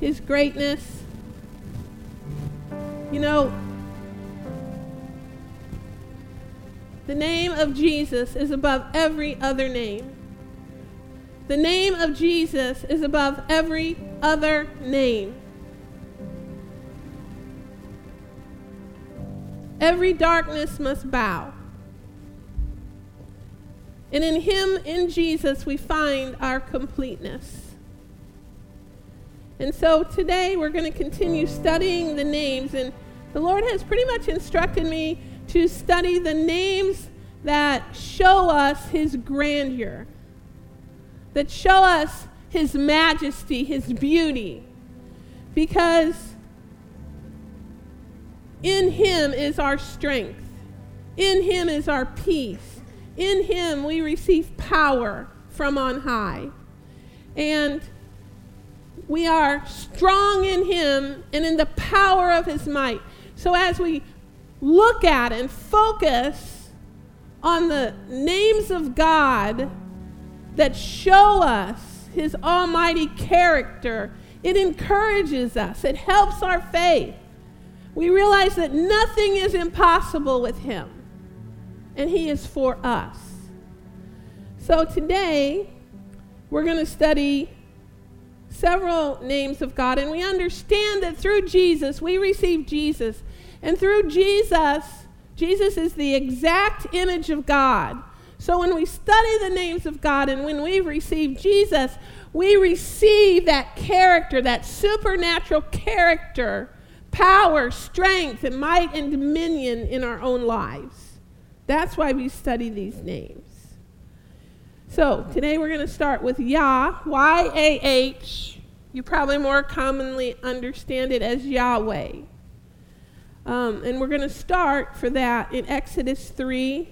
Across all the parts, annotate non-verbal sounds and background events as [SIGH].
his greatness. You know, the name of Jesus is above every other name. The name of Jesus is above every other name. Every darkness must bow. And in Him, in Jesus, we find our completeness. And so today we're going to continue studying the names. And the Lord has pretty much instructed me to study the names that show us His grandeur, that show us His majesty, His beauty. Because in Him is our strength, in Him is our peace. In him we receive power from on high. And we are strong in him and in the power of his might. So as we look at and focus on the names of God that show us his almighty character, it encourages us, it helps our faith. We realize that nothing is impossible with him and He is for us. So today, we're going to study several names of God, and we understand that through Jesus, we receive Jesus. And through Jesus, Jesus is the exact image of God. So when we study the names of God and when we receive Jesus, we receive that character, that supernatural character, power, strength, and might and dominion in our own lives. That's why we study these names. So today we're going to start with Yah, Y A H. You probably more commonly understand it as Yahweh. Um, and we're going to start for that in Exodus 3,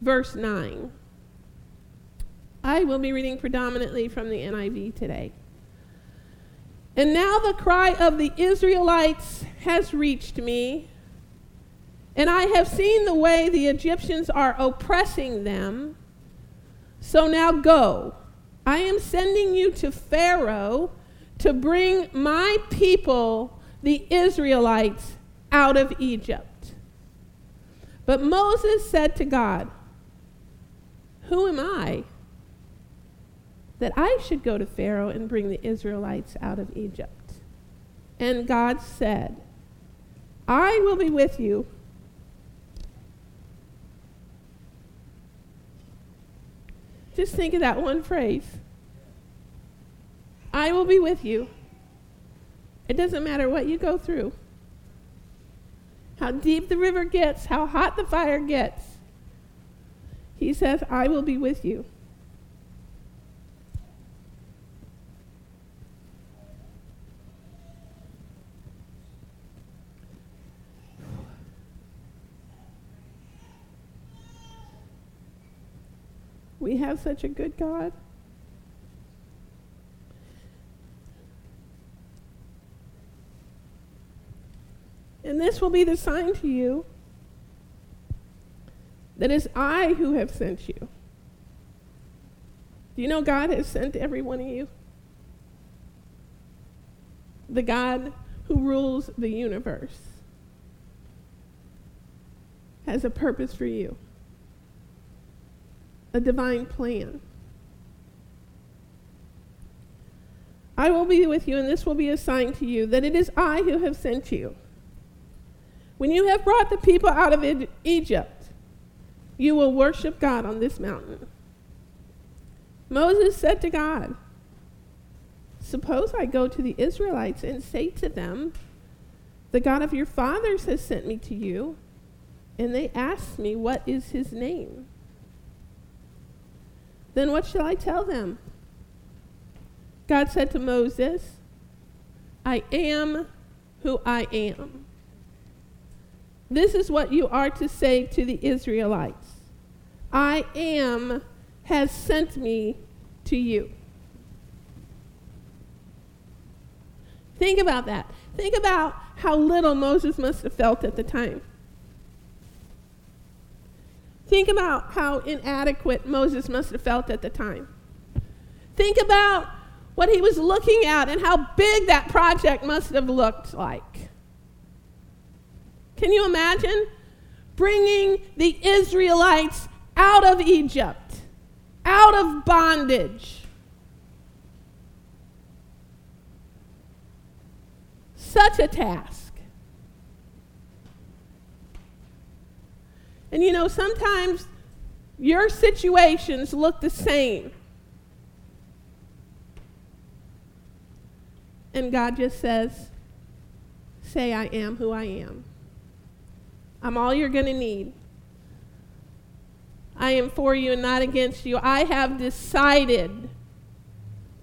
verse 9. I will be reading predominantly from the NIV today. And now the cry of the Israelites has reached me and I have seen the way the Egyptians are oppressing them. So now go. I am sending you to Pharaoh to bring my people, the Israelites, out of Egypt. But Moses said to God, Who am I that I should go to Pharaoh and bring the Israelites out of Egypt? And God said, I will be with you Just think of that one phrase I will be with you. It doesn't matter what you go through, how deep the river gets, how hot the fire gets. He says, I will be with you. Have such a good God. And this will be the sign to you that it's I who have sent you. Do you know God has sent every one of you? The God who rules the universe has a purpose for you a divine plan. I will be with you, and this will be a sign to you that it is I who have sent you. When you have brought the people out of Egypt, you will worship God on this mountain. Moses said to God, Suppose I go to the Israelites and say to them, The God of your fathers has sent me to you, and they ask me, What is his name? Then what shall I tell them? God said to Moses, I am who I am. This is what you are to say to the Israelites I am has sent me to you. Think about that. Think about how little Moses must have felt at the time. Think about how inadequate Moses must have felt at the time. Think about what he was looking at and how big that project must have looked like. Can you imagine bringing the Israelites out of Egypt, out of bondage? Such a task. And you know, sometimes your situations look the same. And God just says, Say, I am who I am. I'm all you're going to need. I am for you and not against you. I have decided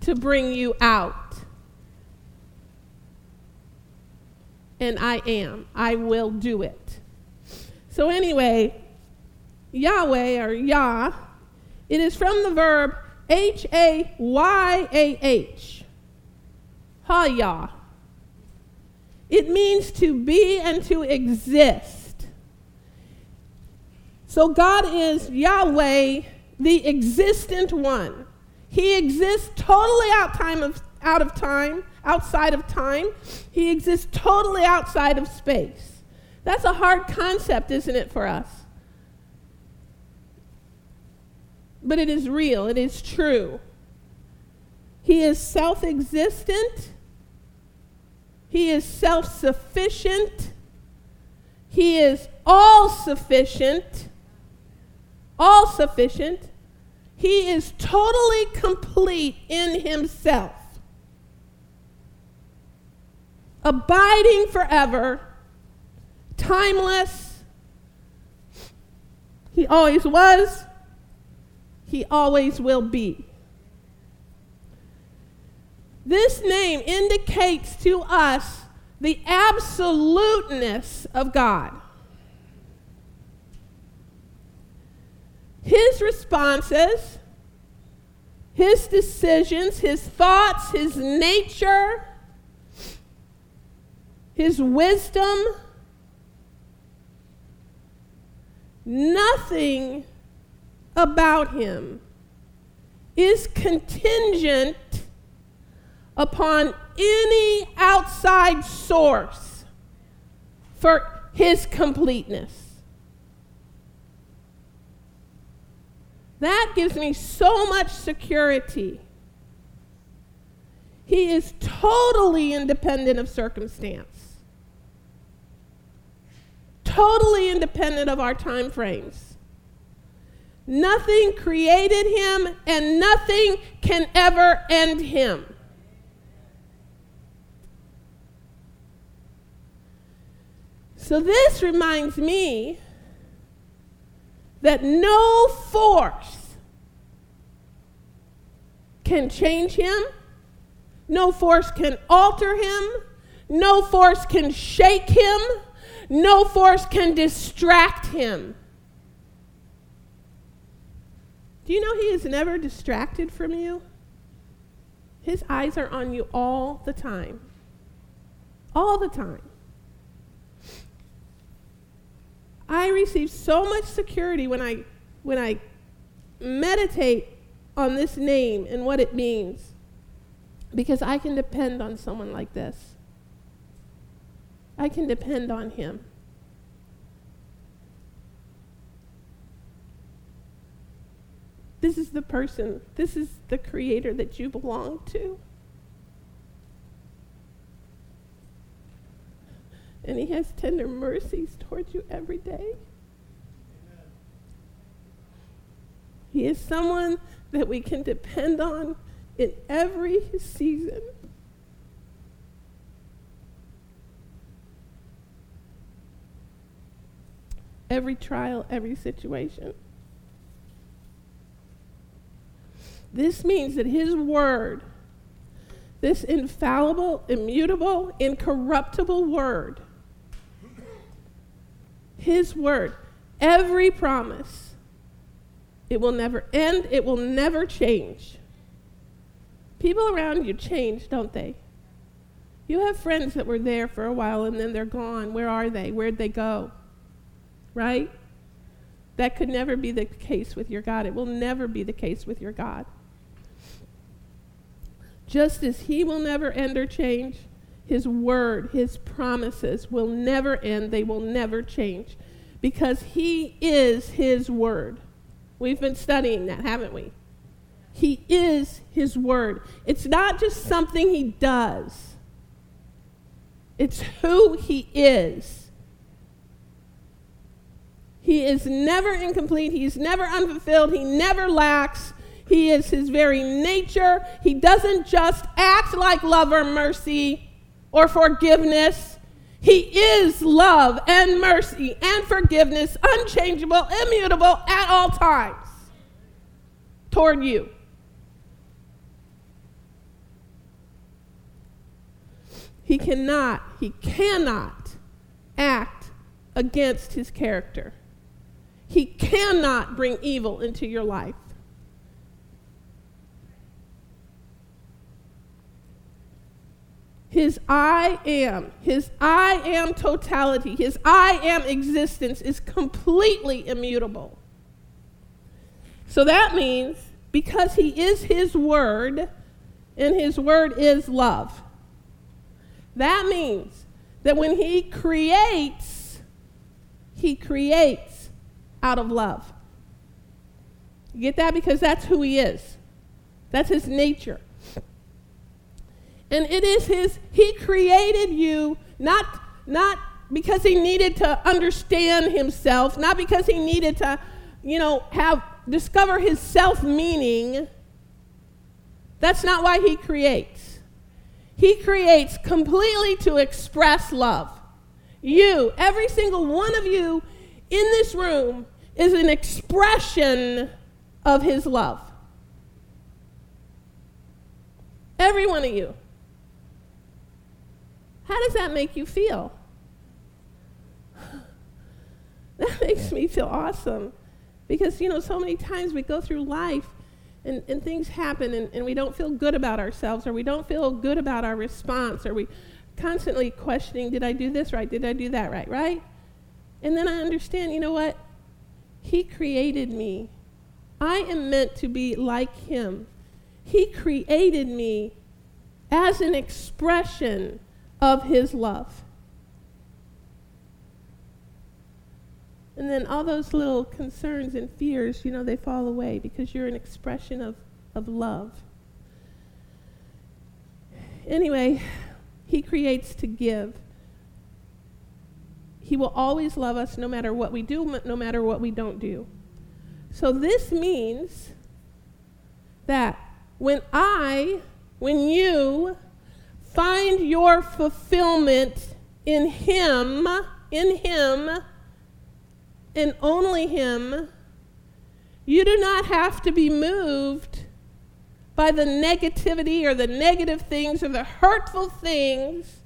to bring you out. And I am. I will do it. So, anyway, Yahweh or Yah, it is from the verb H A Y A H. Ha Yah. It means to be and to exist. So God is Yahweh, the existent one. He exists totally out, time of, out of time, outside of time. He exists totally outside of space. That's a hard concept, isn't it, for us? But it is real, it is true. He is self existent, He is self sufficient, He is all sufficient, all sufficient. He is totally complete in Himself, abiding forever, timeless. He always was, He always will be. This name indicates to us the absoluteness of God. His responses, his decisions, his thoughts, his nature, his wisdom, nothing about him is contingent upon any outside source for his completeness. That gives me so much security. He is totally independent of circumstance, totally independent of our time frames. Nothing created him, and nothing can ever end him. So this reminds me that no force can change him, no force can alter him, no force can shake him, no force can distract him. Do you know he is never distracted from you? His eyes are on you all the time. All the time. I receive so much security when I when I meditate on this name and what it means because I can depend on someone like this. I can depend on him. This is the person, this is the creator that you belong to. and He has tender mercies towards you every day. He is someone that we can depend on in every season. Every trial, every situation. This means that His Word, this infallible, immutable, incorruptible Word, his word, every promise, it will never end, it will never change. People around you change, don't they? You have friends that were there for a while and then they're gone. Where are they? Where'd they go? Right? That could never be the case with your God. It will never be the case with your God. Just as He will never end or change, His word, His promises will never end, they will never change, because He is His word. We've been studying that, haven't we? He is His word. It's not just something He does, it's who He is. He is never incomplete. He's never unfulfilled. He never lacks. He is his very nature. He doesn't just act like love or mercy or forgiveness. He is love and mercy and forgiveness, unchangeable, immutable at all times toward you. He cannot, he cannot act against his character. He cannot bring evil into your life. His I am, his I am totality, his I am existence is completely immutable. So that means because he is his word, and his word is love, that means that when he creates, he creates out of love. You get that? Because that's who he is, that's his nature. And it is his, he created you not, not because he needed to understand himself, not because he needed to, you know, have, discover his self meaning. That's not why he creates. He creates completely to express love. You, every single one of you in this room, is an expression of his love. Every one of you. How does that make you feel? [LAUGHS] that makes me feel awesome. Because, you know, so many times we go through life and, and things happen and, and we don't feel good about ourselves or we don't feel good about our response or we constantly questioning, did I do this right? Did I do that right? Right? And then I understand, you know what? He created me. I am meant to be like him. He created me as an expression of his love. And then all those little concerns and fears, you know, they fall away because you're an expression of, of love. Anyway, he creates to give. He will always love us no matter what we do, no matter what we don't do. So this means that when I, when you find your fulfillment in Him, in Him, and only Him, you do not have to be moved by the negativity or the negative things or the hurtful things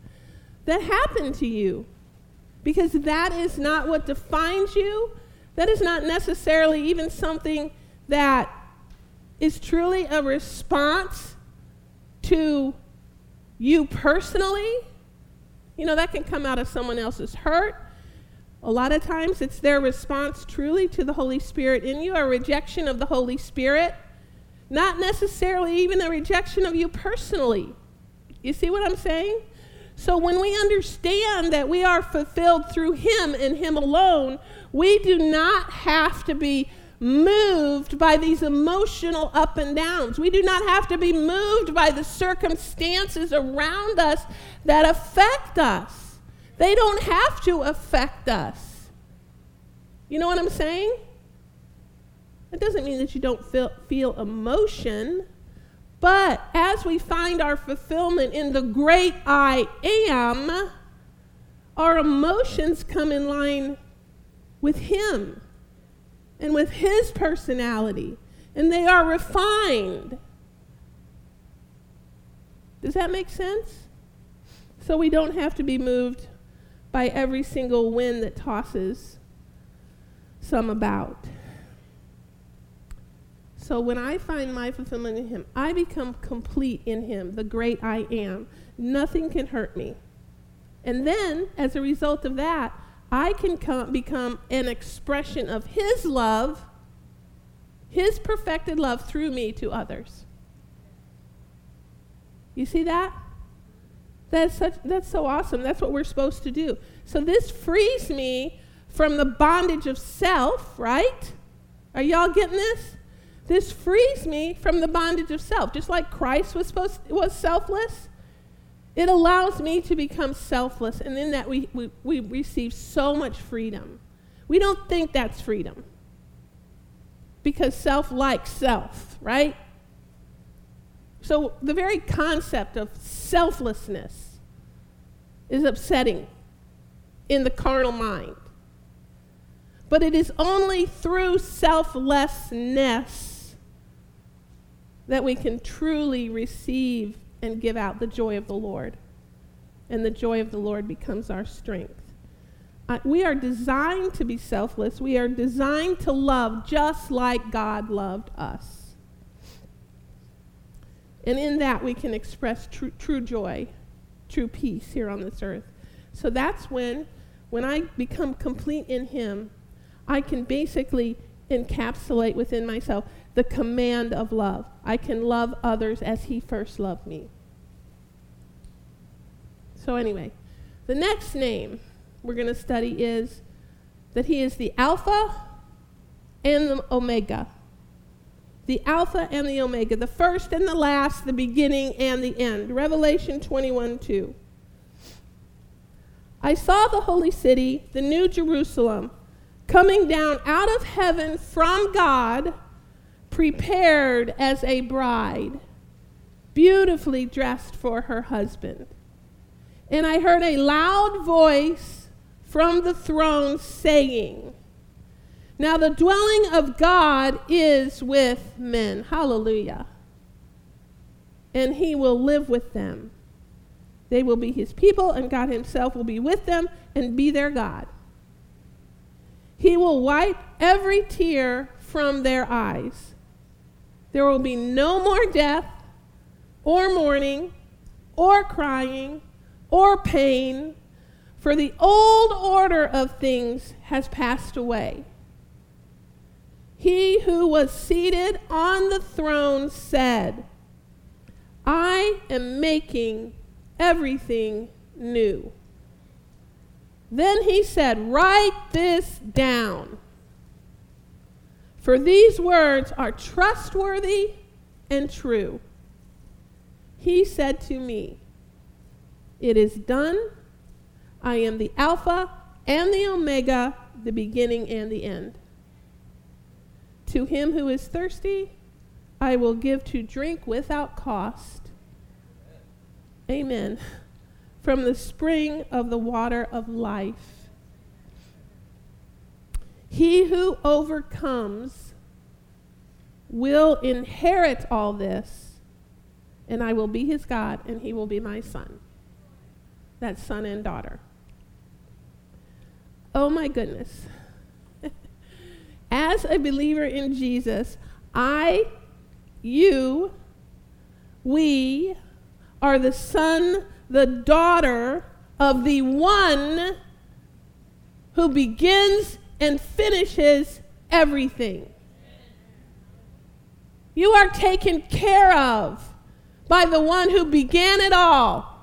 that happen to you. Because that is not what defines you. That is not necessarily even something that is truly a response to you personally, you know, that can come out of someone else's hurt. A lot of times it's their response truly to the Holy Spirit in you, a rejection of the Holy Spirit, not necessarily even a rejection of you personally. You see what I'm saying? So when we understand that we are fulfilled through Him and Him alone, we do not have to be moved by these emotional up and downs. We do not have to be moved by the circumstances around us that affect us. They don't have to affect us. You know what I'm saying? It doesn't mean that you don't feel, feel emotion, but as we find our fulfillment in the great I am, our emotions come in line with Him and with his personality, and they are refined. Does that make sense? So we don't have to be moved by every single wind that tosses some about. So when I find my fulfillment in Him, I become complete in Him, the great I am. Nothing can hurt me. And then, as a result of that, I can come, become an expression of His love, His perfected love through me to others. You see that? That's such that's so awesome. That's what we're supposed to do. So this frees me from the bondage of self, right? Are y'all getting this? This frees me from the bondage of self. Just like Christ was supposed was selfless, it allows me to become selfless, and in that we, we, we receive so much freedom. We don't think that's freedom because self likes self, right? So the very concept of selflessness is upsetting in the carnal mind. But it is only through selflessness that we can truly receive and give out the joy of the Lord. And the joy of the Lord becomes our strength. Uh, we are designed to be selfless. We are designed to love just like God loved us. And in that, we can express true, true joy, true peace here on this earth. So that's when, when I become complete in Him, I can basically encapsulate within myself the command of love. I can love others as He first loved me. So, anyway, the next name we're going to study is that He is the Alpha and the Omega. The Alpha and the Omega, the first and the last, the beginning and the end. Revelation 21 2. I saw the holy city, the new Jerusalem, coming down out of heaven from God, prepared as a bride, beautifully dressed for her husband. And I heard a loud voice from the throne saying, Now the dwelling of God is with men. Hallelujah. And he will live with them. They will be his people, and God himself will be with them and be their God. He will wipe every tear from their eyes. There will be no more death, or mourning, or crying or pain, for the old order of things has passed away. He who was seated on the throne said, I am making everything new. Then he said, Write this down. For these words are trustworthy and true. He said to me, it is done. I am the Alpha and the Omega, the beginning and the end. To him who is thirsty, I will give to drink without cost. Amen. [LAUGHS] From the spring of the water of life. He who overcomes will inherit all this, and I will be his God, and he will be my son that son and daughter. Oh my goodness. [LAUGHS] As a believer in Jesus, I, you, we are the son, the daughter of the one who begins and finishes everything. You are taken care of by the one who began it all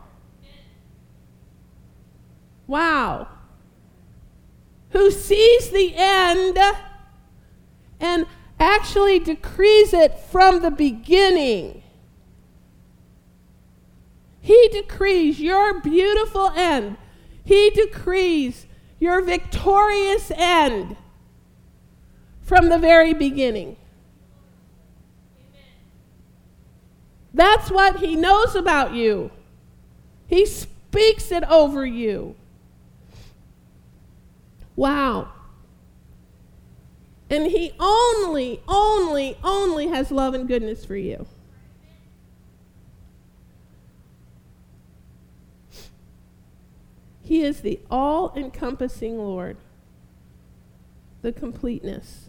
Wow. Who sees the end and actually decrees it from the beginning. He decrees your beautiful end. He decrees your victorious end from the very beginning. That's what he knows about you. He speaks it over you. Wow. And He only, only, only has love and goodness for you. He is the all encompassing Lord, the completeness,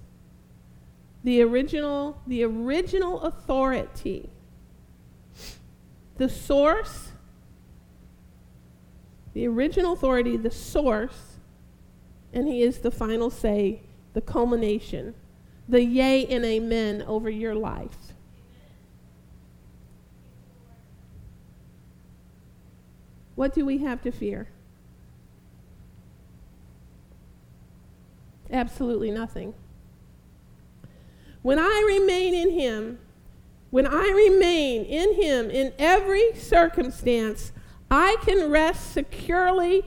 the original, the original authority, the source, the original authority, the source and He is the final say, the culmination, the yay and amen over your life. What do we have to fear? Absolutely nothing. When I remain in Him, when I remain in Him in every circumstance, I can rest securely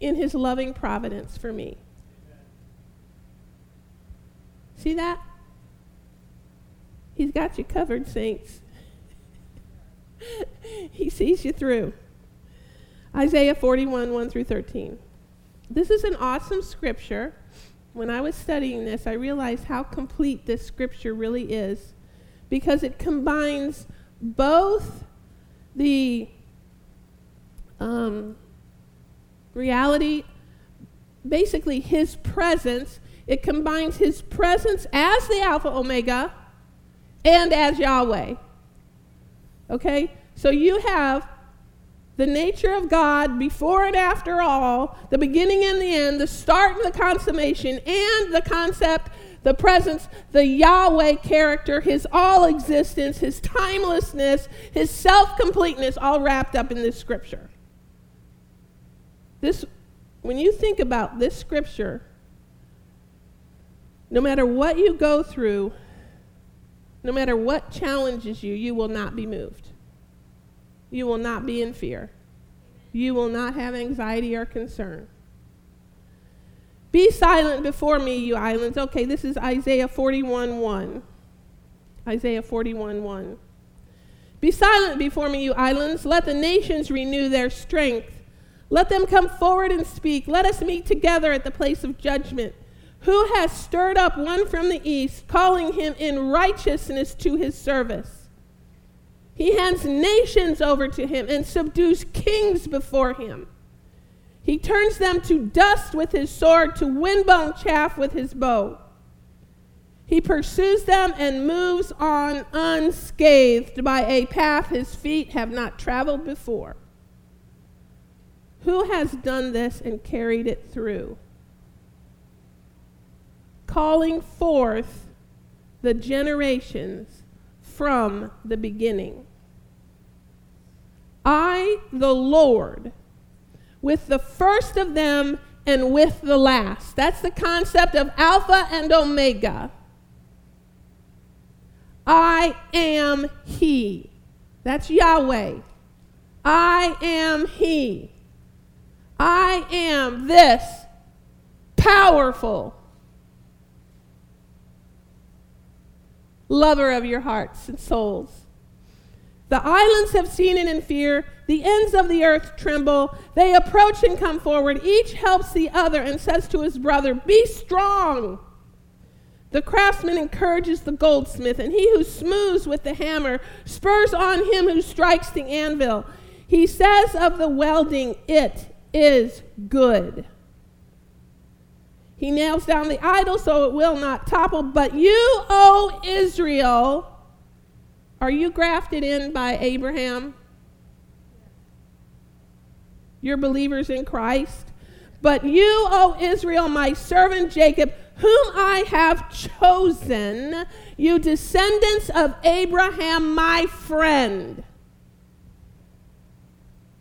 in His loving providence for me. See that? He's got you covered, saints. [LAUGHS] he sees you through. Isaiah 41, 1 through 13. This is an awesome scripture. When I was studying this, I realized how complete this scripture really is because it combines both the um, reality, basically his presence, it combines his presence as the Alpha Omega and as Yahweh. Okay? So you have the nature of God before and after all, the beginning and the end, the start and the consummation, and the concept, the presence, the Yahweh character, his all existence, his timelessness, his self completeness, all wrapped up in this scripture. This, when you think about this scripture, no matter what you go through, no matter what challenges you, you will not be moved. You will not be in fear. You will not have anxiety or concern. Be silent before me, you islands. Okay, this is Isaiah 41 1. Isaiah 41 1. Be silent before me, you islands. Let the nations renew their strength. Let them come forward and speak. Let us meet together at the place of judgment. Who has stirred up one from the east, calling him in righteousness to his service? He hands nations over to him and subdues kings before him. He turns them to dust with his sword, to windbone chaff with his bow. He pursues them and moves on unscathed by a path his feet have not traveled before. Who has done this and carried it through? Calling forth the generations from the beginning. I, the Lord, with the first of them and with the last. That's the concept of Alpha and Omega. I am He. That's Yahweh. I am He. I am this powerful lover of your hearts and souls. The islands have seen it in fear. The ends of the earth tremble. They approach and come forward. Each helps the other and says to his brother, Be strong. The craftsman encourages the goldsmith, and he who smooths with the hammer spurs on him who strikes the anvil. He says of the welding, It is good. He nails down the idol so it will not topple. But you, O Israel, are you grafted in by Abraham? You're believers in Christ. But you, O Israel, my servant Jacob, whom I have chosen, you descendants of Abraham, my friend.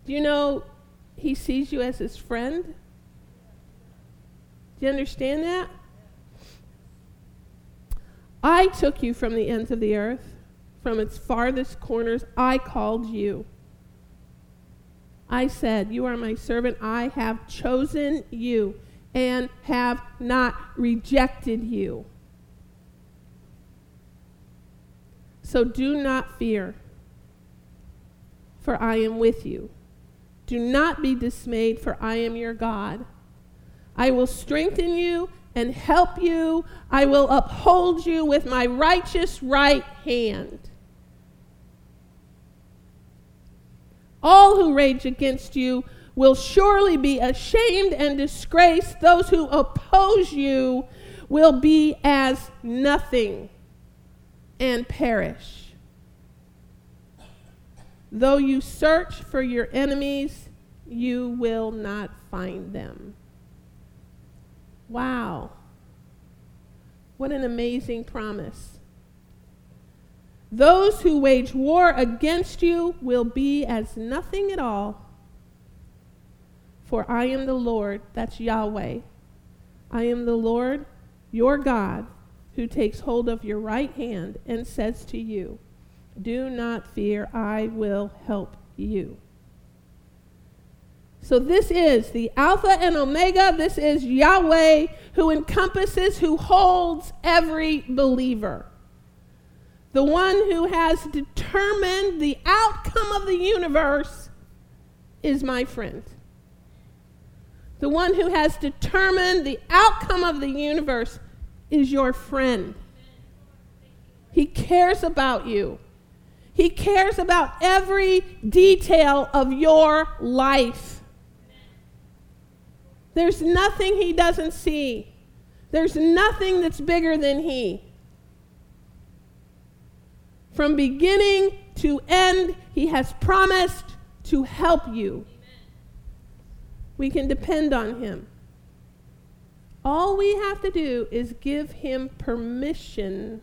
Do you know he sees you as his friend? Do you understand that? I took you from the ends of the earth from its farthest corners, I called you. I said, You are my servant. I have chosen you and have not rejected you. So do not fear, for I am with you. Do not be dismayed, for I am your God. I will strengthen you and help you. I will uphold you with my righteous right hand. All who rage against you will surely be ashamed and disgraced. Those who oppose you will be as nothing and perish. Though you search for your enemies, you will not find them. Wow. What an amazing promise. Those who wage war against you will be as nothing at all. For I am the Lord, that's Yahweh. I am the Lord, your God, who takes hold of your right hand and says to you, Do not fear, I will help you. So, this is the Alpha and Omega. This is Yahweh who encompasses, who holds every believer. The one who has determined the outcome of the universe is my friend. The one who has determined the outcome of the universe is your friend. He cares about you. He cares about every detail of your life. There's nothing he doesn't see. There's nothing that's bigger than he. From beginning to end, He has promised to help you. We can depend on Him. All we have to do is give Him permission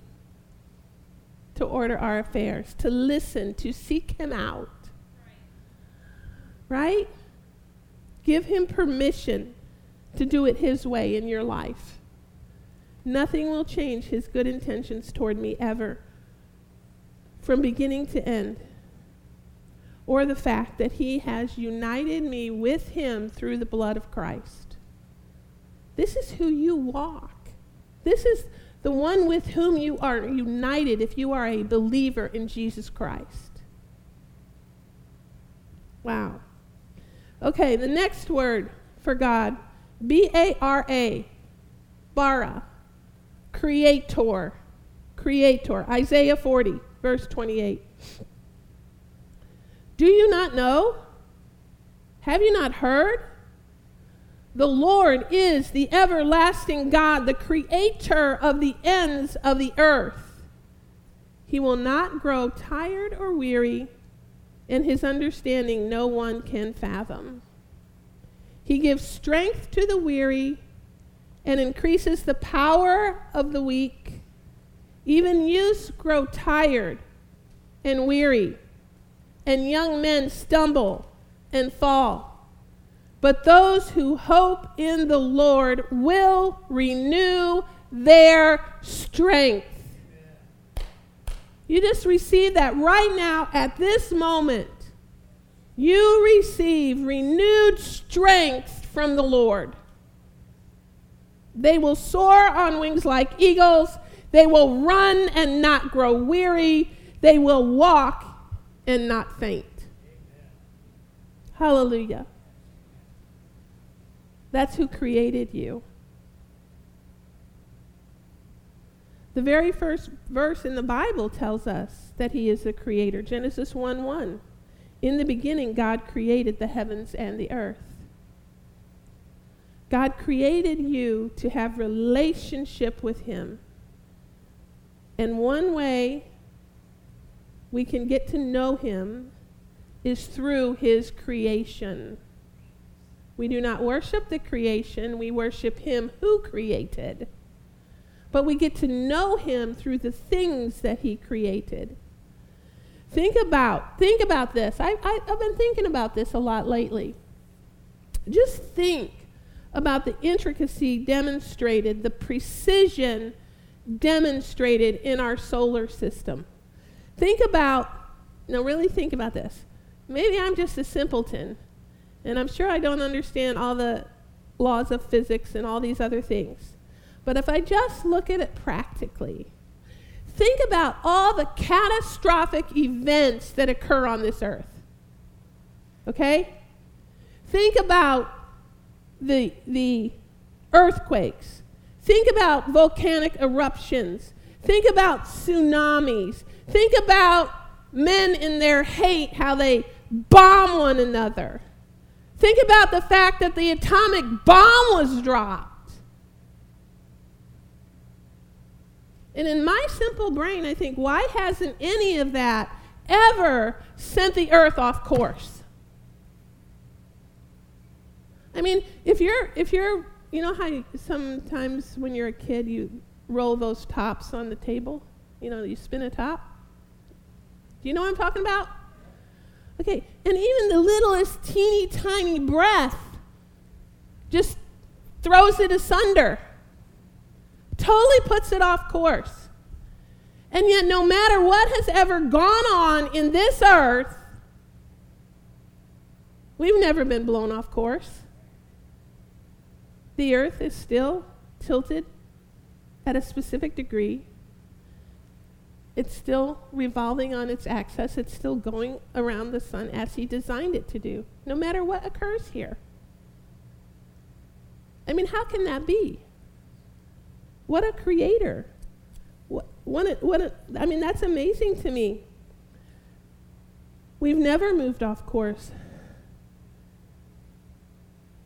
to order our affairs, to listen, to seek Him out. Right? Give Him permission to do it His way in your life. Nothing will change His good intentions toward me ever from beginning to end, or the fact that he has united me with him through the blood of Christ. This is who you walk. This is the one with whom you are united if you are a believer in Jesus Christ. Wow. Okay, the next word for God B A R A, bara, creator, creator. Isaiah 40. Verse 28. Do you not know? Have you not heard? The Lord is the everlasting God, the creator of the ends of the earth. He will not grow tired or weary, and his understanding no one can fathom. He gives strength to the weary and increases the power of the weak. Even youths grow tired and weary, and young men stumble and fall. But those who hope in the Lord will renew their strength. You just receive that right now at this moment. You receive renewed strength from the Lord. They will soar on wings like eagles. They will run and not grow weary. They will walk and not faint. Hallelujah. That's who created you. The very first verse in the Bible tells us that he is the creator. Genesis 1 1. In the beginning, God created the heavens and the earth. God created you to have relationship with him. And one way we can get to know him is through his creation. We do not worship the creation, we worship him who created. But we get to know him through the things that he created. Think about, think about this. I, I, I've been thinking about this a lot lately. Just think about the intricacy demonstrated, the precision demonstrated in our solar system. Think about, now really think about this. Maybe I'm just a simpleton, and I'm sure I don't understand all the laws of physics and all these other things. But if I just look at it practically, think about all the catastrophic events that occur on this earth. Okay? Think about the, the earthquakes, Think about volcanic eruptions. Think about tsunamis. Think about men in their hate, how they bomb one another. Think about the fact that the atomic bomb was dropped. And in my simple brain, I think, why hasn't any of that ever sent the earth off course? I mean, if you're if you're you know how sometimes when you're a kid you roll those tops on the table? You know, you spin a top? Do you know what I'm talking about? Okay, and even the littlest teeny tiny breath just throws it asunder, totally puts it off course. And yet, no matter what has ever gone on in this earth, we've never been blown off course. The earth is still tilted at a specific degree. It's still revolving on its axis. It's still going around the sun as he designed it to do, no matter what occurs here. I mean, how can that be? What a creator. What, what, a, what a, I mean, that's amazing to me. We've never moved off course.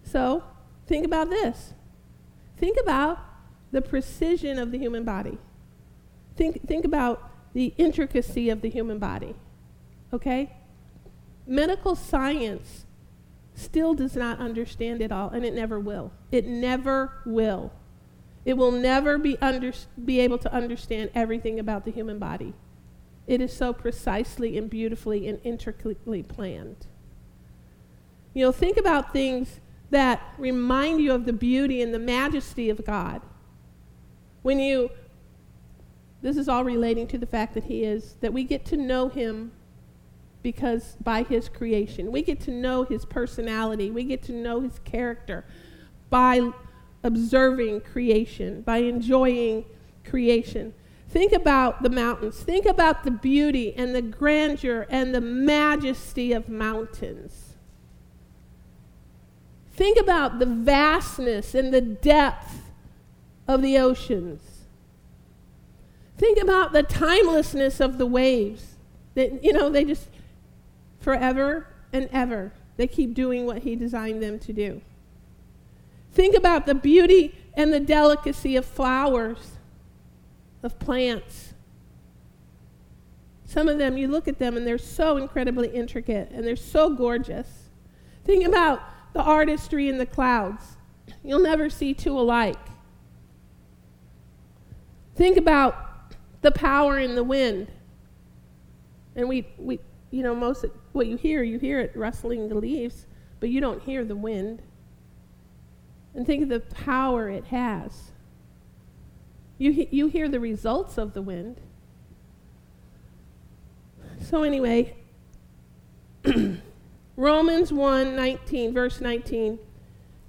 So, think about this. Think about the precision of the human body. Think, think about the intricacy of the human body. Okay? Medical science still does not understand it all, and it never will. It never will. It will never be, under, be able to understand everything about the human body. It is so precisely and beautifully and intricately planned. You know, think about things that remind you of the beauty and the majesty of God. When you, this is all relating to the fact that He is, that we get to know Him because by His creation. We get to know His personality, we get to know His character by observing creation, by enjoying creation. Think about the mountains. Think about the beauty and the grandeur and the majesty of mountains. Think about the vastness and the depth of the oceans. Think about the timelessness of the waves. That, you know, they just forever and ever, they keep doing what He designed them to do. Think about the beauty and the delicacy of flowers, of plants. Some of them, you look at them and they're so incredibly intricate and they're so gorgeous. Think about the artistry in the clouds. You'll never see two alike. Think about the power in the wind. And we, we you know, most of what you hear, you hear it rustling the leaves, but you don't hear the wind. And think of the power it has. You, he, you hear the results of the wind. So, anyway, [CLEARS THROAT] Romans 1 19, verse 19.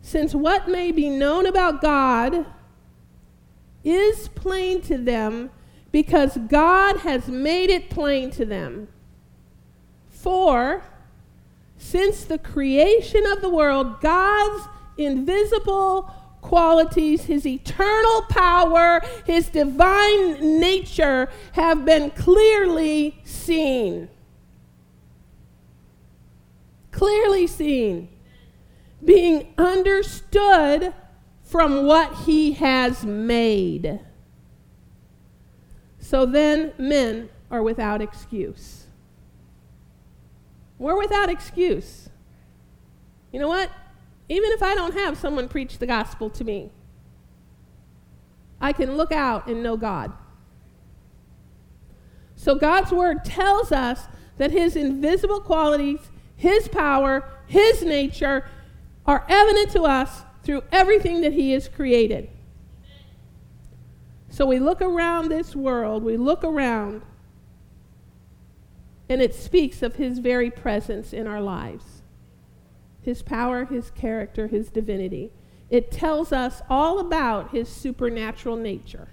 Since what may be known about God is plain to them because God has made it plain to them. For since the creation of the world, God's invisible qualities, his eternal power, his divine nature have been clearly seen clearly seen, being understood from what he has made. So then men are without excuse. We're without excuse. You know what? Even if I don't have someone preach the gospel to me, I can look out and know God. So God's word tells us that his invisible qualities his power, His nature are evident to us through everything that He has created. So we look around this world, we look around, and it speaks of His very presence in our lives His power, His character, His divinity. It tells us all about His supernatural nature.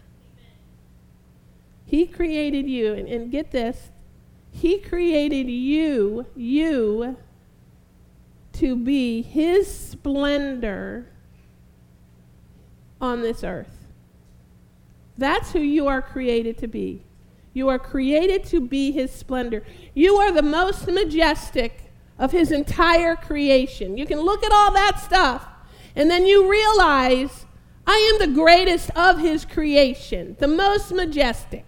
He created you, and, and get this, he created you, you, to be His splendor on this earth. That's who you are created to be. You are created to be His splendor. You are the most majestic of His entire creation. You can look at all that stuff, and then you realize I am the greatest of His creation, the most majestic.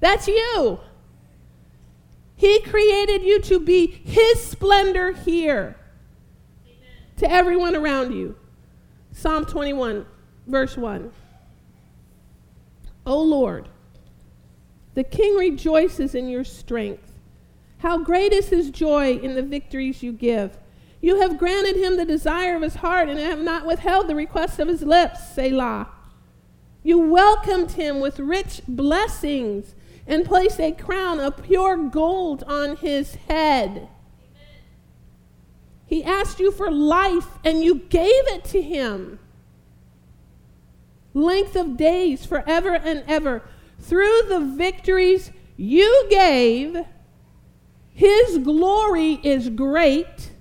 That's you. He created you to be His splendor here. To everyone around you. Psalm 21, verse 1. O Lord, the king rejoices in your strength. How great is his joy in the victories you give. You have granted him the desire of his heart and have not withheld the request of his lips, Selah. You welcomed him with rich blessings and placed a crown of pure gold on his head. He asked you for life and you gave it to him. Length of days forever and ever. Through the victories you gave, his glory is great.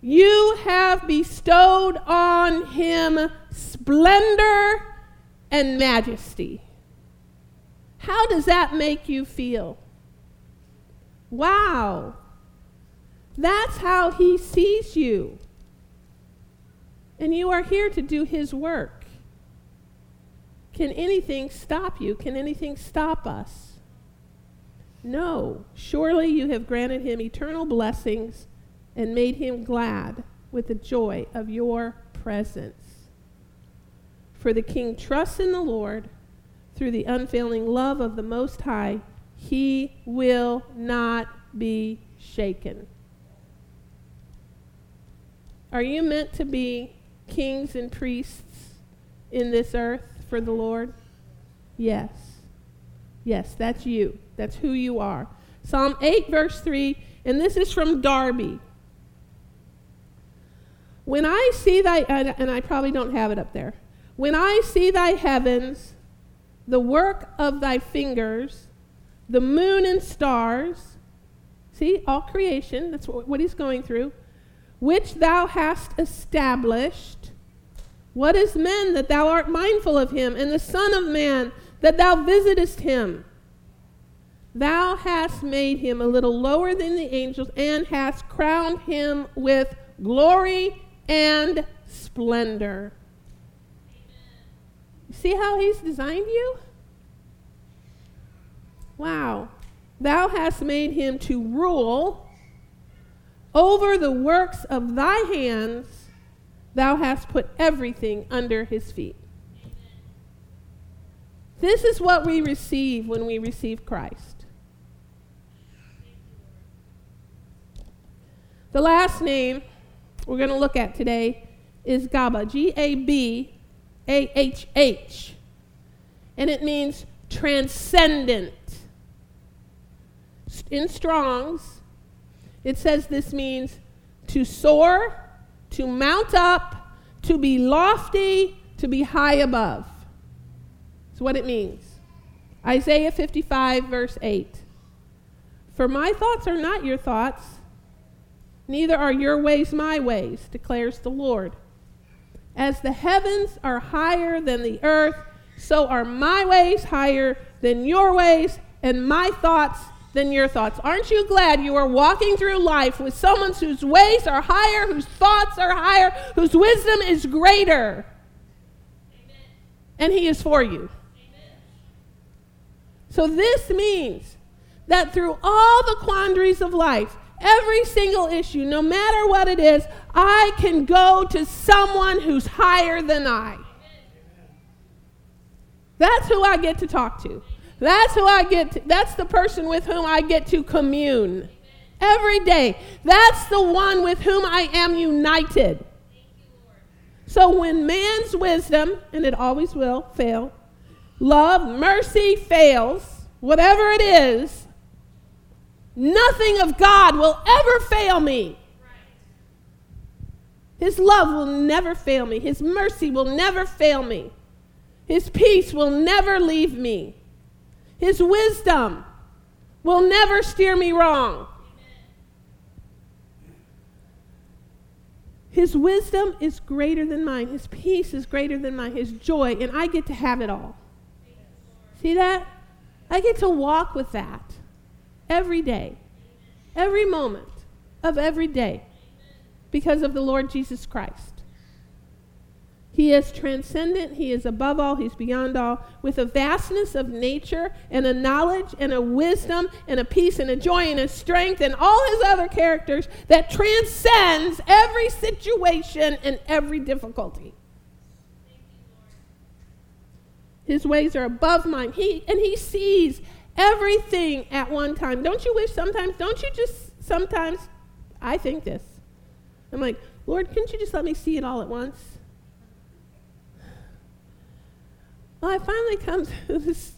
You have bestowed on him splendor and majesty. How does that make you feel? Wow. That's how he sees you. And you are here to do his work. Can anything stop you? Can anything stop us? No. Surely you have granted him eternal blessings and made him glad with the joy of your presence. For the king trusts in the Lord through the unfailing love of the Most High. He will not be shaken. Are you meant to be kings and priests in this earth for the Lord? Yes. Yes, that's you. That's who you are. Psalm 8, verse 3, and this is from Darby. When I see thy, and I probably don't have it up there. When I see thy heavens, the work of thy fingers, the moon and stars, see, all creation, that's what, what he's going through, which thou hast established. What is man that thou art mindful of him, and the Son of Man that thou visitest him? Thou hast made him a little lower than the angels, and hast crowned him with glory and splendor. See how he's designed you? Wow. Thou hast made him to rule over the works of thy hands. Thou hast put everything under his feet. This is what we receive when we receive Christ. The last name we're going to look at today is Gaba, G A B A H H. And it means transcendent. In Strong's, it says this means to soar, to mount up, to be lofty, to be high above. That's what it means. Isaiah 55, verse 8. For my thoughts are not your thoughts, neither are your ways my ways, declares the Lord. As the heavens are higher than the earth, so are my ways higher than your ways, and my thoughts than your thoughts. Aren't you glad you are walking through life with someone whose ways are higher, whose thoughts are higher, whose wisdom is greater? Amen. And he is for you. Amen. So this means that through all the quandaries of life, every single issue, no matter what it is, I can go to someone who's higher than I. That's who I get to talk to. That's who I get, to, that's the person with whom I get to commune every day. That's the one with whom I am united. So when man's wisdom, and it always will fail, love, mercy fails, whatever it is, nothing of God will ever fail me. His love will never fail me. His mercy will never fail me. His peace will never leave me. His wisdom will never steer me wrong. His wisdom is greater than mine. His peace is greater than mine. His joy, and I get to have it all. See that? I get to walk with that every day, every moment of every day because of the Lord Jesus Christ. He is transcendent. He is above all. He's beyond all. With a vastness of nature and a knowledge and a wisdom and a peace and a joy and a strength and all his other characters that transcends every situation and every difficulty. His ways are above mine. He, and he sees everything at one time. Don't you wish sometimes, don't you just sometimes, I think this. I'm like, Lord, couldn't you just let me see it all at once? Well, I finally come [LAUGHS] to this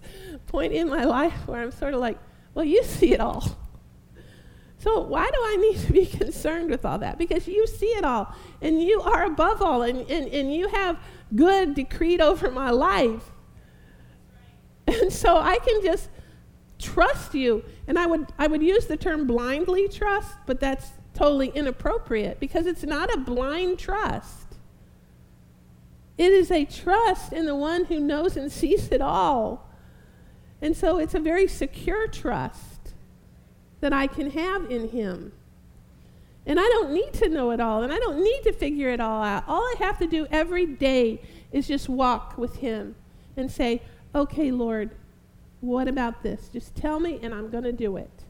point in my life where I'm sort of like, well, you see it all. So why do I need to be [LAUGHS] concerned with all that? Because you see it all, and you are above all, and, and, and you have good decreed over my life. And so I can just trust you. And I would, I would use the term blindly trust, but that's totally inappropriate because it's not a blind trust. It is a trust in the one who knows and sees it all. And so it's a very secure trust that I can have in him. And I don't need to know it all, and I don't need to figure it all out. All I have to do every day is just walk with him and say, okay, Lord, what about this? Just tell me, and I'm going to do it.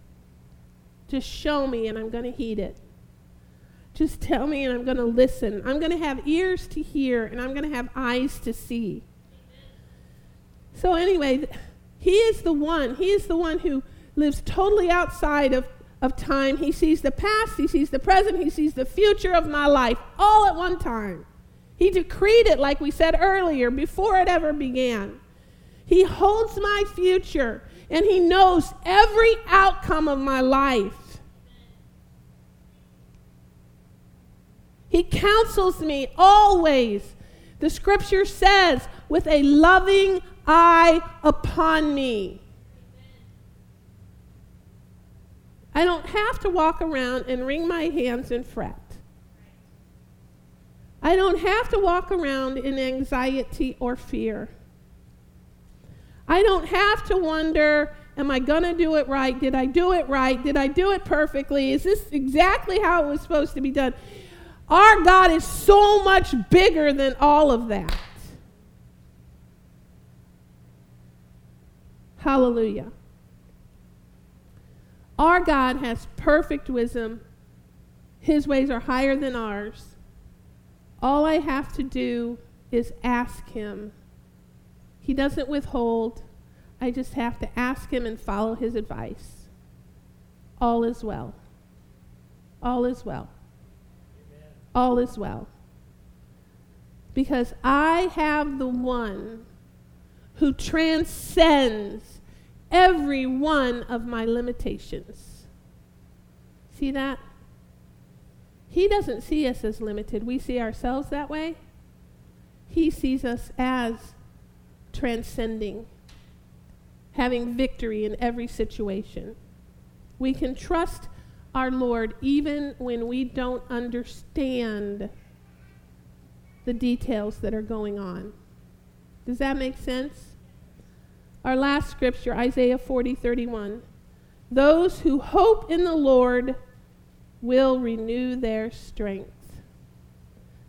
Just show me, and I'm going to heed it. Just tell me, and I'm going to listen. I'm going to have ears to hear, and I'm going to have eyes to see. So, anyway, he is the one. He is the one who lives totally outside of, of time. He sees the past, he sees the present, he sees the future of my life all at one time. He decreed it, like we said earlier, before it ever began. He holds my future and He knows every outcome of my life. He counsels me always. The scripture says, with a loving eye upon me. I don't have to walk around and wring my hands and fret. I don't have to walk around in anxiety or fear. I don't have to wonder, am I going to do it right? Did I do it right? Did I do it perfectly? Is this exactly how it was supposed to be done? Our God is so much bigger than all of that. Hallelujah. Our God has perfect wisdom. His ways are higher than ours. All I have to do is ask Him he doesn't withhold. I just have to ask him and follow his advice. All is well. All is well. All is well. Because I have the one who transcends every one of my limitations. See that? He doesn't see us as limited. We see ourselves that way. He sees us as transcending, having victory in every situation. We can trust our Lord even when we don't understand the details that are going on. Does that make sense? Our last scripture, Isaiah 40 31. Those who hope in the Lord will renew their strength.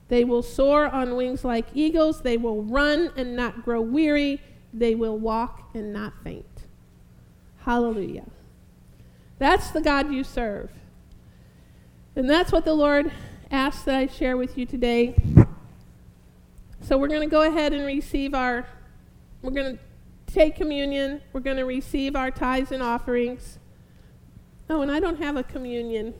They will soar on wings like eagles. They will run and not grow weary. They will walk and not faint. Hallelujah. That's the God you serve. And that's what the Lord asks that I share with you today. So we're going to go ahead and receive our, we're going to take communion. We're going to receive our tithes and offerings. Oh, and I don't have a communion